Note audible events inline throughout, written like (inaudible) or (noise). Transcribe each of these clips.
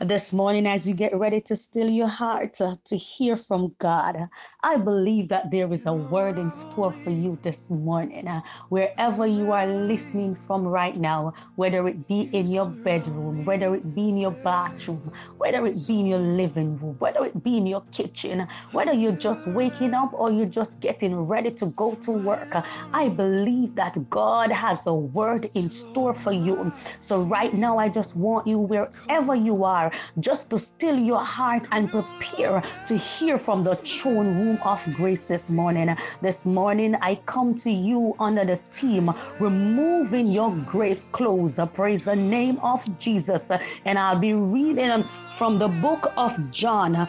this morning as you get ready to still your heart uh, to hear from God. I believe that there is a word in store for you this morning. Uh, wherever you are listening from right now, whether it be in your bedroom, whether it be in your bathroom, whether it be in your living room, whether it be in your kitchen, whether you're just waking up or you're just getting ready to go to work, uh, I believe that God has a word in store for you. So, right now, I just want you, wherever you are, just to still your heart and prepare to hear from the throne room of grace this morning. This morning, I come to you under the team, removing your grave clothes. Praise the name of Jesus. And I'll be reading from the book of John,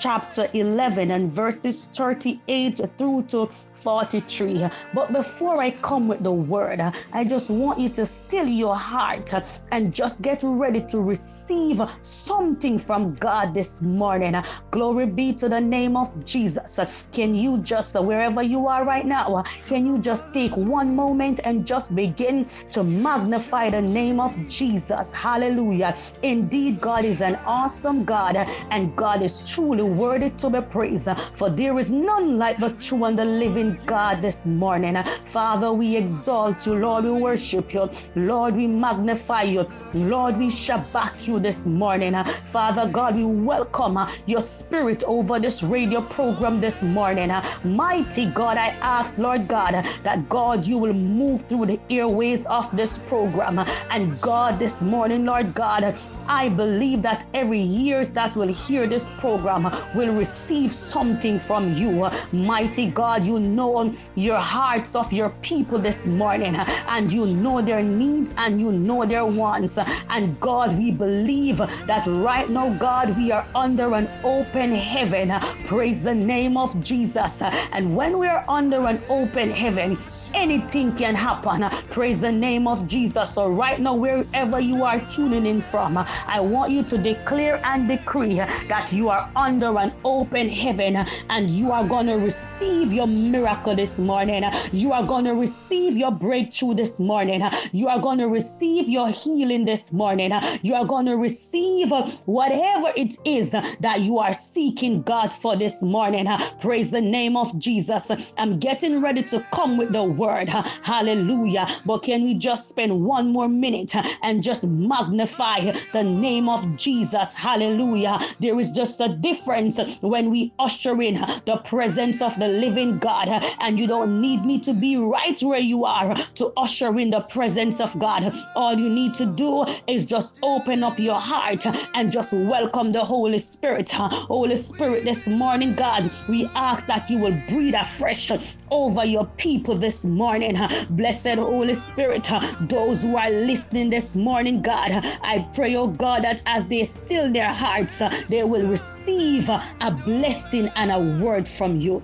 chapter 11 and verses 38 through to 43. But before I come with the word, I just want you to still your heart and just get ready to receive something from God this morning. Glory be to the name of Jesus. Can you just, wherever you are right now, can you just take one moment and just begin to magnify the name of Jesus? Hallelujah. Indeed, God is an awesome God and God is truly worthy to be praised. For there is none like the true and the living God this morning. Father, we exalt you. Lord, we worship you. Lord, we magnify you. Lord, we shabach you this morning. Father God, we welcome your spirit over this radio program this morning. Mighty God, I ask, Lord God, that God, you will move through the airways of this program. And God, this morning, Lord God, I believe that every ears that will hear this program will receive something from you. Mighty God, you know your hearts of your people this morning and you know their needs and you know their wants. And God, we believe that right now, God, we are under an open heaven. Praise the name of Jesus. And when we are under an open heaven, anything can happen. Praise the name of Jesus. So, right now, wherever you are tuning in from, I want you to declare and decree that you are under an open heaven and you are going to receive your miracle this morning. You are going to receive your breakthrough this morning. You are going to receive your healing this morning. You are going to receive whatever it is that you are seeking God for this morning. Praise the name of Jesus. I'm getting ready to come with the word. Hallelujah. But can we just spend one more minute and just magnify the name of Jesus? Hallelujah. There is just a difference when we usher in the presence of the living God. And you don't need me to be right where you are to usher in the presence of God. All you need to do is just open up your heart and just welcome the Holy Spirit. Holy Spirit, this morning, God, we ask that you will breathe afresh over your people this morning. Blessed Holy Spirit, those who are listening this morning, God, I pray, oh God, that as they still their hearts, they will receive a blessing and a word from you.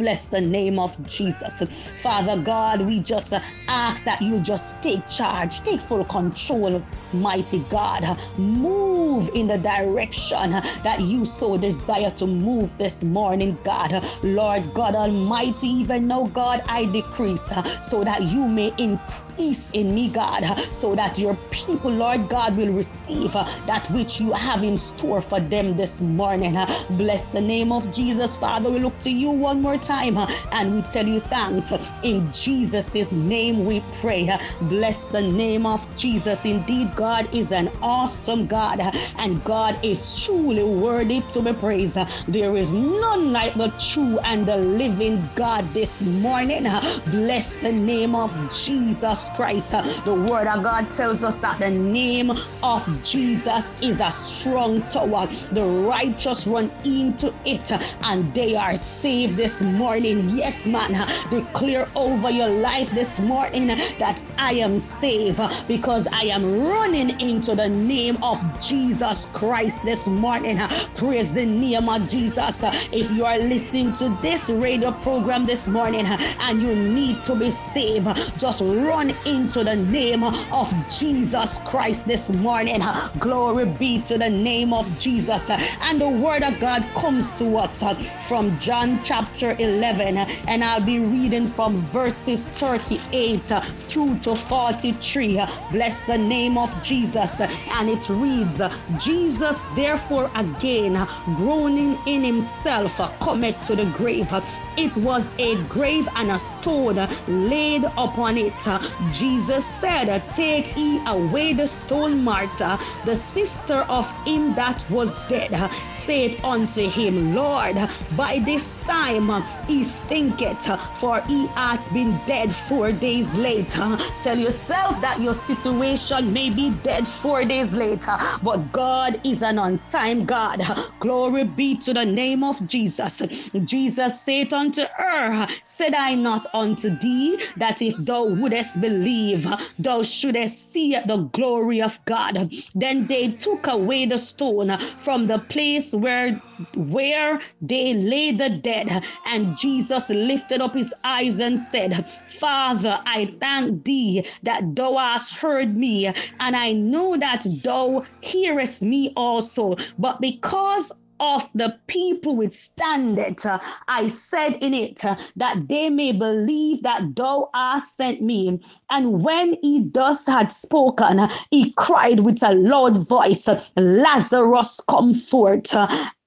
Bless the name of Jesus. Father God, we just uh, ask that you just take charge, take full control, mighty God. Move in the direction that you so desire to move this morning, God. Lord God Almighty, even now, God, I decrease uh, so that you may increase in me, God, so that your people, Lord God, will receive uh, that which you have in store for them this morning. Bless the name of Jesus, Father. We look to you one more time and we tell you thanks. In Jesus' name we pray. Bless the name of Jesus. Indeed, God is an awesome God and God is truly worthy to be praised. There is none like the true and the living God this morning. Bless the name of Jesus Christ. The word of God tells us that the name of Jesus is a strong tower. The righteous run into it and they are saved this morning. Yes, man. Declare over your life this morning that I am saved because I am running into the name of Jesus Christ this morning. Praise the name of Jesus. If you are listening to this radio program this morning and you need to be saved, just run into the name of Jesus Christ this morning. Glory be to the name of Jesus. And the word of God comes to us from John chapter 11, and I'll be reading from verses 38 through to 43. Bless the name of Jesus. And it reads, Jesus, therefore, again, groaning in himself, cometh to the grave. It was a grave and a stone laid upon it. Jesus said, Take ye away the stone, Martha, the sister of him that was dead. Said unto him, Lord, by this time he stinketh, for he hath been dead four days later. Tell yourself that your situation may be dead four days later, but God is an on time God. Glory be to the name of Jesus. Jesus said unto her, Said I not unto thee that if thou wouldest believe, thou shouldest see the glory of God? Then they took away the stone from the place where where they lay the dead, and Jesus lifted up his eyes and said, Father, I thank thee that thou hast heard me, and I know that thou hearest me also. But because of the people withstand it. I said in it that they may believe that thou hast sent me. And when he thus had spoken, he cried with a loud voice, Lazarus, come forth.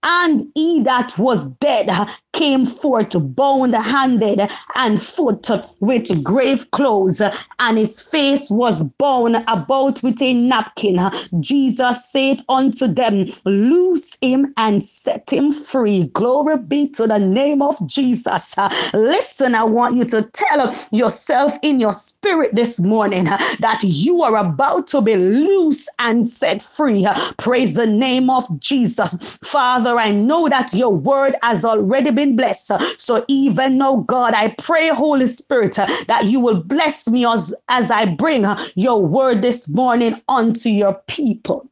And he that was dead came forth bound handed and foot with grave clothes, and his face was bound about with a napkin. Jesus said unto them, Loose him and set him free. Glory be to the name of Jesus. Listen, I want you to tell yourself in your spirit this morning that you are about to be loose and set free. Praise the name of Jesus. Father, Father, I know that your word has already been blessed. So even now, God, I pray, Holy Spirit, that you will bless me as, as I bring your word this morning unto your people.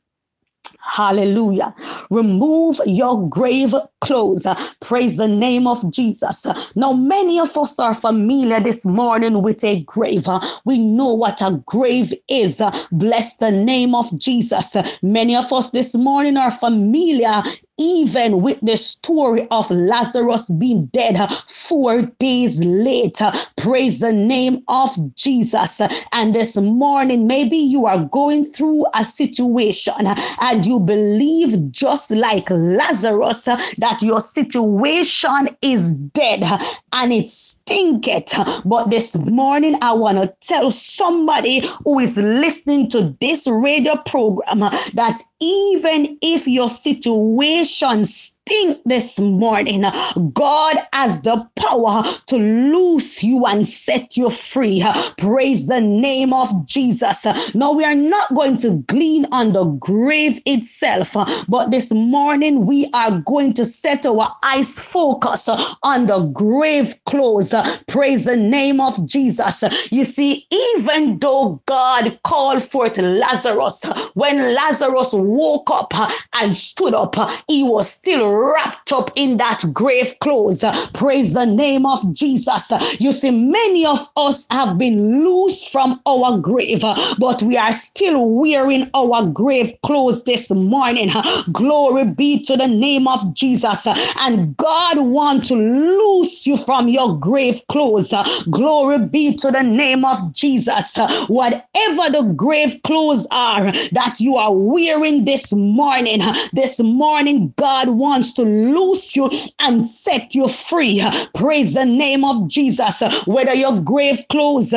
Hallelujah. Remove your grave clothes. Praise the name of Jesus. Now, many of us are familiar this morning with a grave. We know what a grave is. Bless the name of Jesus. Many of us this morning are familiar even with the story of Lazarus being dead four days later. Praise the name of Jesus. And this morning, maybe you are going through a situation and you believe, just like Lazarus, that your situation is dead and it stinketh. But this morning, I want to tell somebody who is listening to this radio program that even if your situation politicians stink this morning. God has the power to loose you and set you free. Praise the name of Jesus. Now, we are not going to glean on the grave itself, but this morning we are going to set our eyes focus on the grave clothes. Praise the name of Jesus. You see, even though God called forth Lazarus, when Lazarus woke up and stood up, he was still wrapped up in that grave clothes. Praise the name of Jesus. You see, many of us have been loose from our grave, but we are still wearing our grave clothes this morning. Glory be to the name of Jesus. And God wants to loose you from your grave clothes. Glory be to the name of Jesus. Whatever the grave clothes are that you are wearing this morning, this morning, God wants to loose you and set you free. Praise the name of Jesus. Whether your grave clothes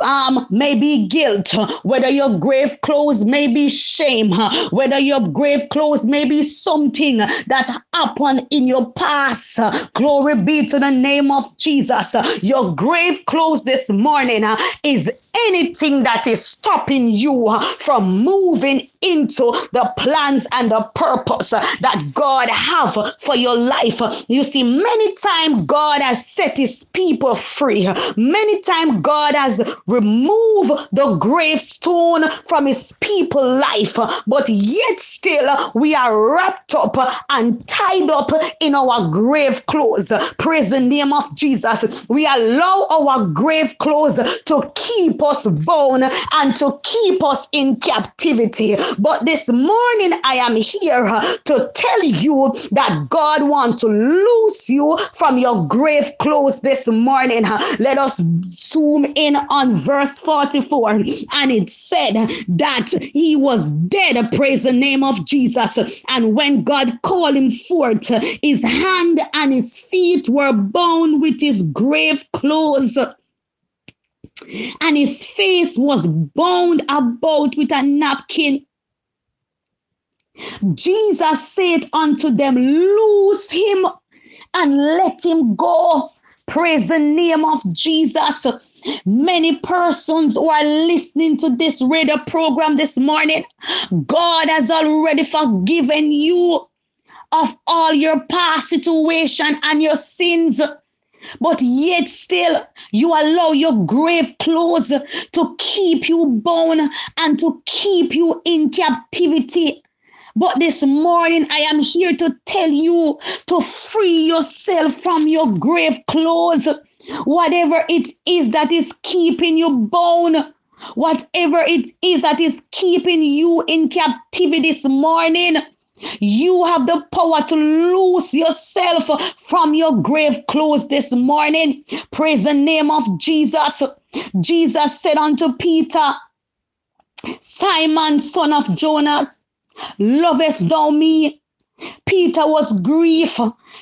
um, may be guilt, whether your grave clothes may be shame, whether your grave clothes may be something that happened in your past. Glory be to the name of Jesus. Your grave clothes this morning is anything that is stopping you from moving into the plans and the purpose that God have for your life. You see, many times God has set his people free. Many times God has removed the gravestone from his people life, but yet still we are wrapped up and tied up in our grave clothes. Praise the name of Jesus. We allow our grave clothes to keep us bound and to keep us in captivity. But this morning, I am here to tell you that God wants to loose you from your grave clothes this morning. Let us zoom in on verse 44. And it said that he was dead. Praise the name of Jesus. And when God called him forth, his hand and his feet were bound with his grave clothes and his face was bound about with a napkin. Jesus said unto them, Loose him and let him go. Praise the name of Jesus. Many persons who are listening to this radio program this morning, God has already forgiven you of all your past situation and your sins. But yet still you allow your grave clothes to keep you bound and to keep you in captivity. But this morning, I am here to tell you to free yourself from your grave clothes. Whatever it is that is keeping you bound, whatever it is that is keeping you in captivity this morning, you have the power to loose yourself from your grave clothes this morning. Praise the name of Jesus. Jesus said unto Peter, Simon, son of Jonas, lovest thou me? Peter was grief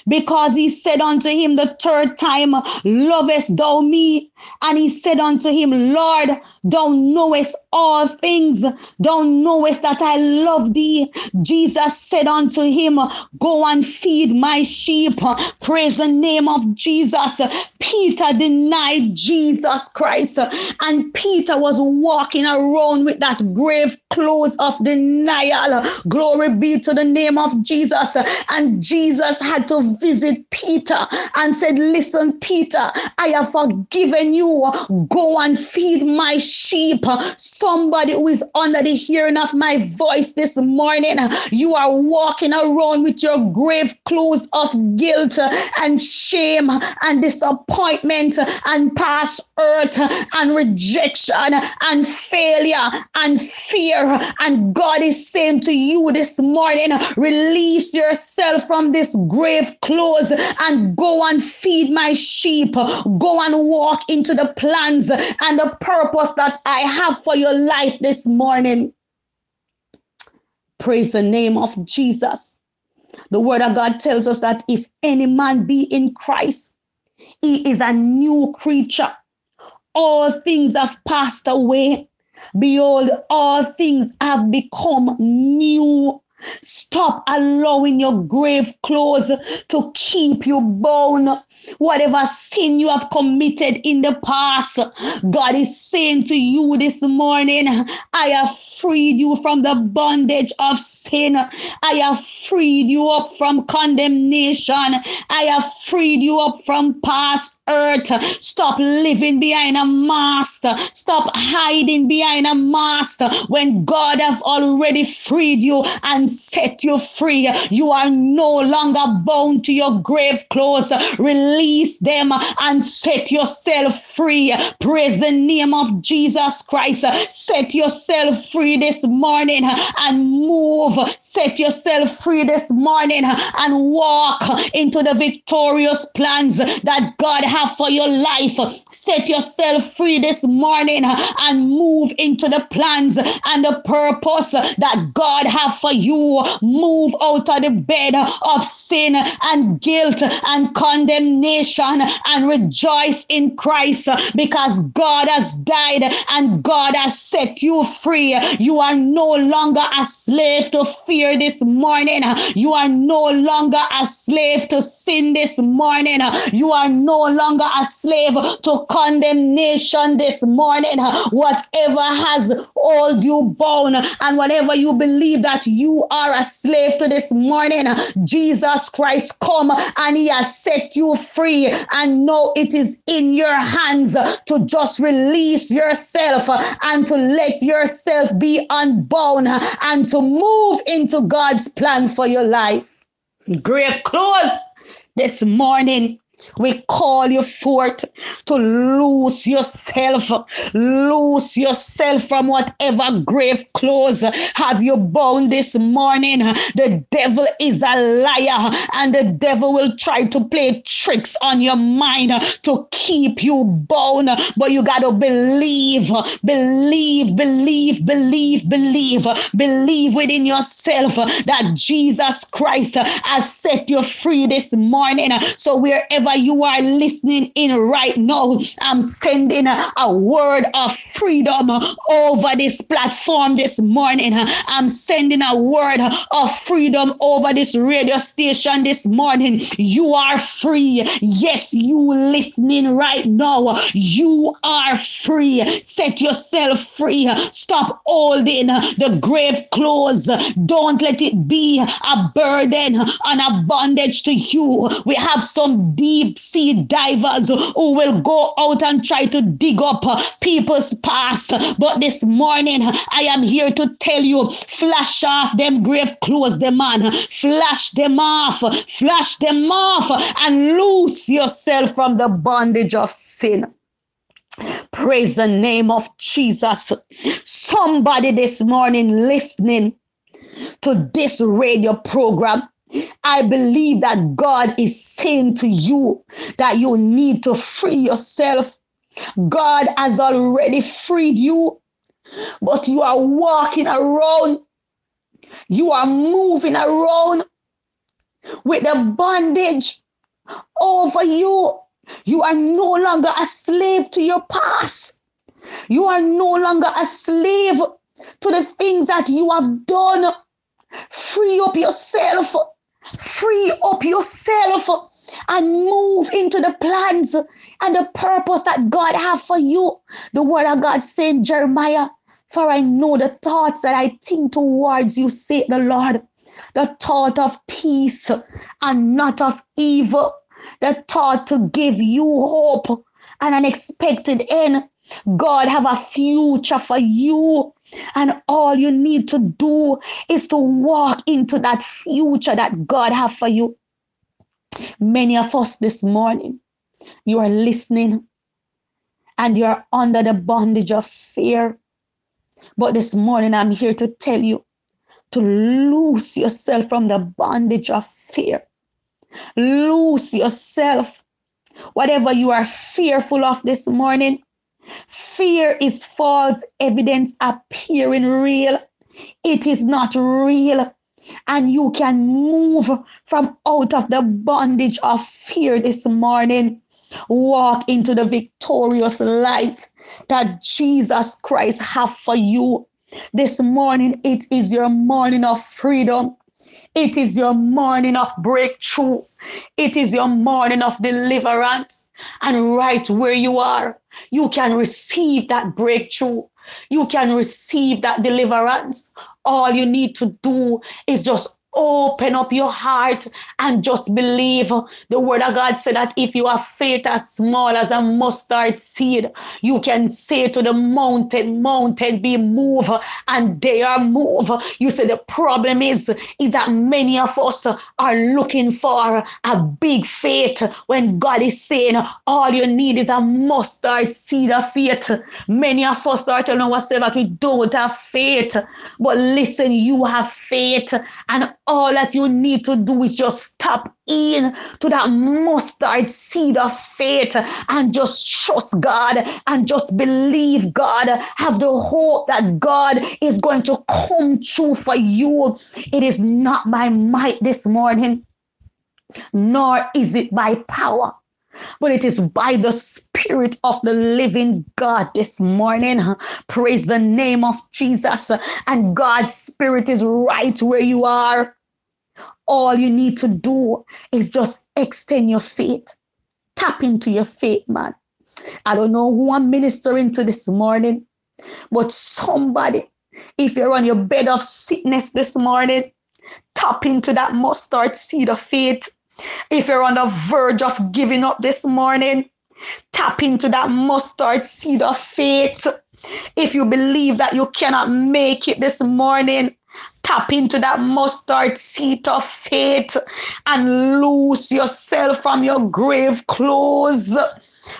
because he said unto him the third time, Lovest thou me? And he said unto him, Lord, thou knowest all things, thou knowest that I love thee. Jesus said unto him, Go and feed my sheep. Praise the name of Jesus. Peter denied Jesus Christ, and Peter was walking around with that grave clothes of denial. Glory be to the name of Jesus. And Jesus had to visit Peter and said, Listen, Peter, I have forgiven you. Go and feed my sheep. Somebody who is under the hearing of my voice this morning, you are walking around with your grave clothes of guilt and shame and disappointment and past hurt and rejection and failure and fear. And God is saying to you this morning, release yourself from this grave clothes and go and feed my sheep. Go and walk into the plans and the purpose that I have for your life this morning. Praise the name of Jesus. The word of God tells us that if any man be in Christ, he is a new creature. All things have passed away. Behold, all things have become new. Stop allowing your grave clothes to keep you bound. Whatever sin you have committed in the past, God is saying to you this morning, I have freed you from the bondage of sin. I have freed you up from condemnation. I have freed you up from past earth. Stop living behind a master. Stop hiding behind a master when God have already freed you and set you free. You are no longer bound to your grave clothes. Release them and set yourself free. Praise the name of Jesus Christ. Set yourself free this morning and move. Set yourself free this morning and walk into the victorious plans that God have for your life. Set yourself free this morning and move into the plans and the purpose that God have for you. Move out of the bed of sin and guilt and condemnation and rejoice in Christ because God has died and God has set you free. You are no longer a slave to fear this morning. You are no longer a slave to sin this morning. You are no longer a slave to condemnation this morning. Whatever has hold you bound and whatever you believe that you are a slave to this morning, Jesus Christ come and he has set you free and know it is in your hands to just release yourself and to let yourself be unbound and to move into God's plan for your life. Grave clothes this morning We call you forth to loose yourself, loose yourself from whatever grave clothes have you bound this morning. The devil is a liar, and the devil will try to play tricks on your mind to keep you bound. But you got to believe, believe, believe, believe, believe, believe within yourself that Jesus Christ has set you free this morning. So wherever you are listening in right now, I'm sending a, a word of freedom over this platform this morning. I'm sending a word of freedom over this radio station this morning. You are free. Yes, you listening right now. You are free. Set yourself free. Stop holding the grave clothes. Don't let it be a burden and a bondage to you. We have some deep sea divers who will go out and try to dig up people's past. But this morning, I am here to tell you flash off them grave clothes, the man. Flash them off, flash them off, and loose yourself from the bondage of sin. Praise the name of Jesus. Somebody this morning listening to this radio program I believe that God is saying to you that you need to free yourself. God has already freed you, but you are walking around, you are moving around with the bondage over you. You are no longer a slave to your past. You are no longer a slave to the things that you have done. Free up yourself Free up yourself and move into the plans and the purpose that God have for you. The word of God saying, Jeremiah, for I know the thoughts that I think towards you, say the Lord. The thought of peace and not of evil. The thought to give you hope and an expected end. God have a future for you. And all you need to do is to walk into that future that God have for you. Many of us this morning, you are listening and you are under the bondage of fear. But this morning, I'm here to tell you to loose yourself from the bondage of fear. Loose yourself. Whatever you are fearful of this morning, Fear is false evidence appearing real. It is not real. And you can move from out of the bondage of fear this morning. Walk into the victorious light that Jesus Christ have for you. This morning, it is your morning of freedom. It is your morning of breakthrough. It is your morning of deliverance. And right where you are, you can receive that breakthrough. You can receive that deliverance. All you need to do is just open up your heart and just believe. The word of God said that if you have faith as small as a mustard seed, you can say to the mountain, mountain be moved, and they are moved. You say the problem is, is that many of us are looking for a big faith when God is saying all you need is a mustard seed of faith. Many of us are telling ourselves that we don't have faith. But listen, you have faith and all that you need to do is just tap in to that mustard seed of faith and just trust God and just believe God. Have the hope that God is going to come true for you. It is not by might this morning, nor is it by power but it is by the Spirit of the living God this morning. Praise the name of Jesus. And God's Spirit is right where you are. All you need to do is just extend your faith. Tap into your faith, man. I don't know who I'm ministering to this morning, but somebody, if you're on your bed of sickness this morning, tap into that mustard seed of faith if you're on the verge of giving up this morning, tap into that mustard seed of faith. If you believe that you cannot make it this morning, tap into that mustard seed of faith and loose yourself from your grave clothes.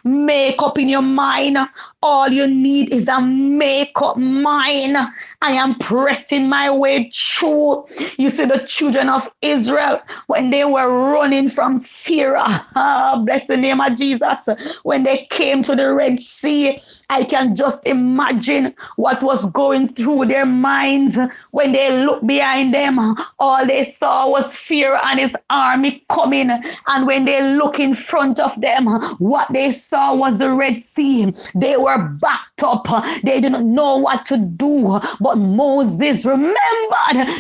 Make up in your mind. All you need is a make up mind. I am pressing my way through. You see, the children of Israel, when they were running from fear, (laughs) ah, bless the name of Jesus, when they came to the Red Sea, I can just imagine what was going through their minds when they looked behind them. All they saw was Pharaoh and his army coming. And when they look in front of them, what they saw was the Red Sea. They were backed up. They didn't know what to do. But Moses remembered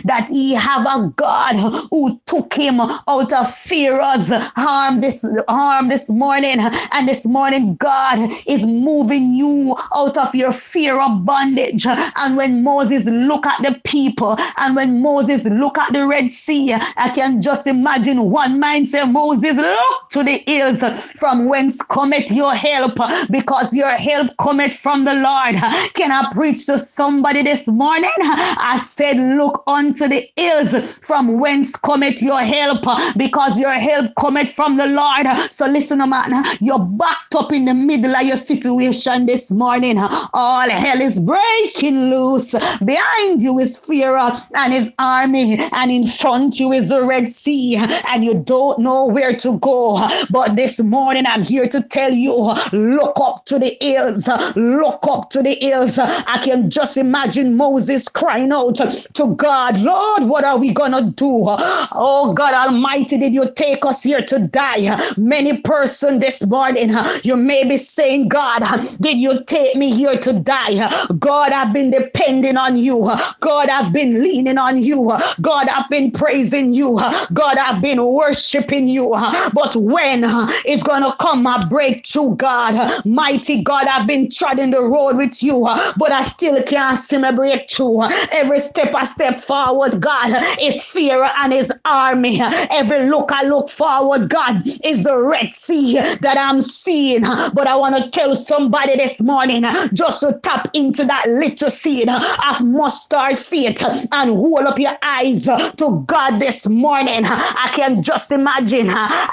that he have a God who took him out of Pharaoh's harm this harm this morning. And this morning, God is moving you out of your fear of bondage. And when Moses look at the people, and when Moses look at the Red Sea, I can just imagine one mind say, Moses, look to the hills from whence cometh your help, because your help cometh from the Lord. (laughs) Can I preach to somebody this morning? (laughs) I said, Look unto the hills from whence cometh your help, because your help cometh from the Lord. (laughs) So listen, oh man, you're backed up in the middle of your situation this morning. All hell is breaking loose. Behind you is Pharaoh and his army, and in front you is the Red Sea, and you don't know where to go. But this morning, I'm here to tell you look up to the hills, look up to the hills. I can just imagine Moses crying out to God, Lord, what are we gonna do? Oh God Almighty, did you take us here to die? Many person this morning, you may be saying, God, did you take me here to die? God, I've been depending on you. God, I've been leaning on you. God, I've been praising you. God, I've been worshiping you. But when is gonna come my breakthrough, God? Mighty God, I've been treading the road with you, uh, but I still can't see my breakthrough. Uh, every step I step forward, God, uh, is Pharaoh and his army. Every look I look forward, God, is the Red Sea that I'm seeing. But I want to tell somebody this morning just to tap into that little seed of mustard faith and hold up your eyes to God this morning. I can just imagine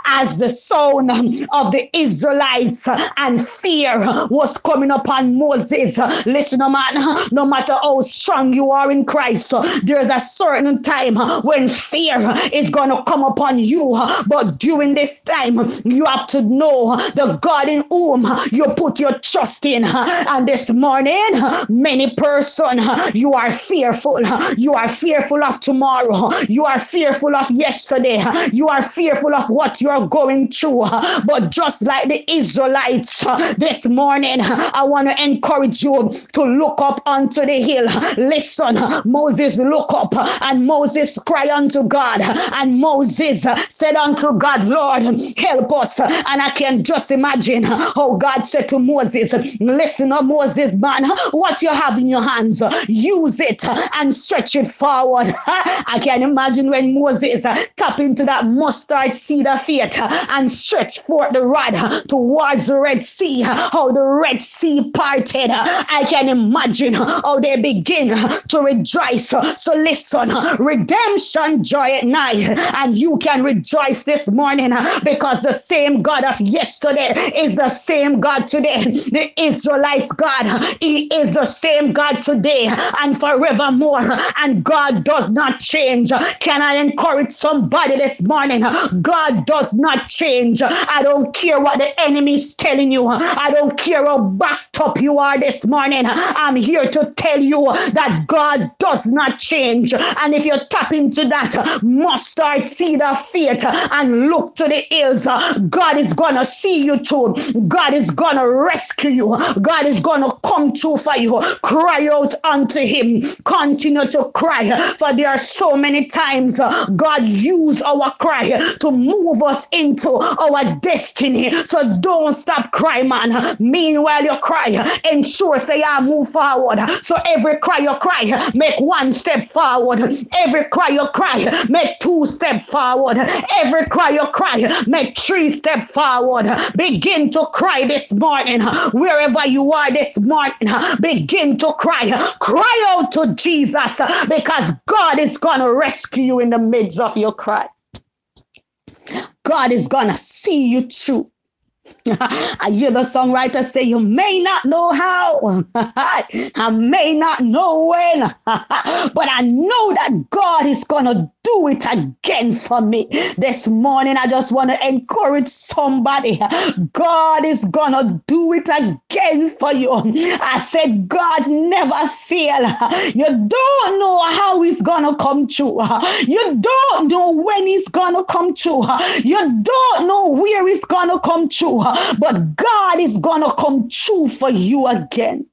as the sound of the Israelites and fear was coming upon Moses. Listen, man, no matter how strong you are in Christ, there's a certain time when fear is going to come upon you. But during this time, you have to know the God in whom you put your trust in. And this morning, many person, you are fearful. You are fearful of tomorrow. You are fearful of yesterday. You are fearful of what you are going through. But just like the Israelites this morning, I want to encourage you to look up onto the hill. Listen, Moses look up and Moses cry unto God. And Moses said unto God, Lord, help us. And I can just imagine how God said to Moses, Listen, oh Moses, man, what you have in your hands, use it and stretch it forward. (laughs) I can imagine when Moses tapped into that mustard seed of faith and stretched forth the rod towards the Red Sea, how the Red Sea parted. I can imagine how they begin to rejoice. So listen, redemption joy at night, and you can rejoice this morning because the same God of yesterday is the same God today. The Israelites God, He is the same God today and forevermore, and God does not change. Can I encourage somebody this morning? God does not change. I don't care what the enemy is telling you. I don't care how backed up you are this morning. I'm here to tell you that God does not change. And if you tap into that mustard see the faith and look to the hills, God is going to see you through. God is going to rescue you. God is going to come through for you. Cry out unto Him. Continue to cry. For there are so many times uh, God use our cry to move us into our destiny. So don't stop crying, man. Meanwhile, you cry, ensure say I move forward. So every cry you cry, make one step forward. Every cry you cry, make two step forward. Every cry you cry, make three step forward. Begin to cry this morning, wherever you are this morning. Begin to cry. Cry out to Jesus because God is going to rescue you in the midst of your cry. God is going to see you through. (laughs) I hear the songwriter say, You may not know how, (laughs) I may not know when, (laughs) but I know that God is going to do it again for me. This morning, I just want to encourage somebody. God is going to do it again for you. I said, God never fail. You don't know how he's going to come true. You don't know when he's going to come true. You don't know where he's going to come true. But God is going to come true for you again.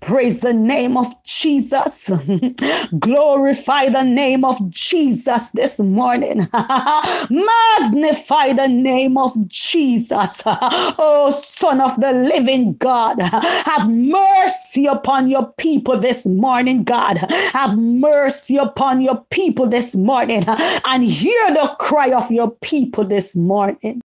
Praise the name of Jesus. (laughs) Glorify the name of Jesus this morning. (laughs) Magnify the name of Jesus. (laughs) Oh, Son of the living God, have mercy upon your people this morning, God. Have mercy upon your people this morning and hear the cry of your people this morning.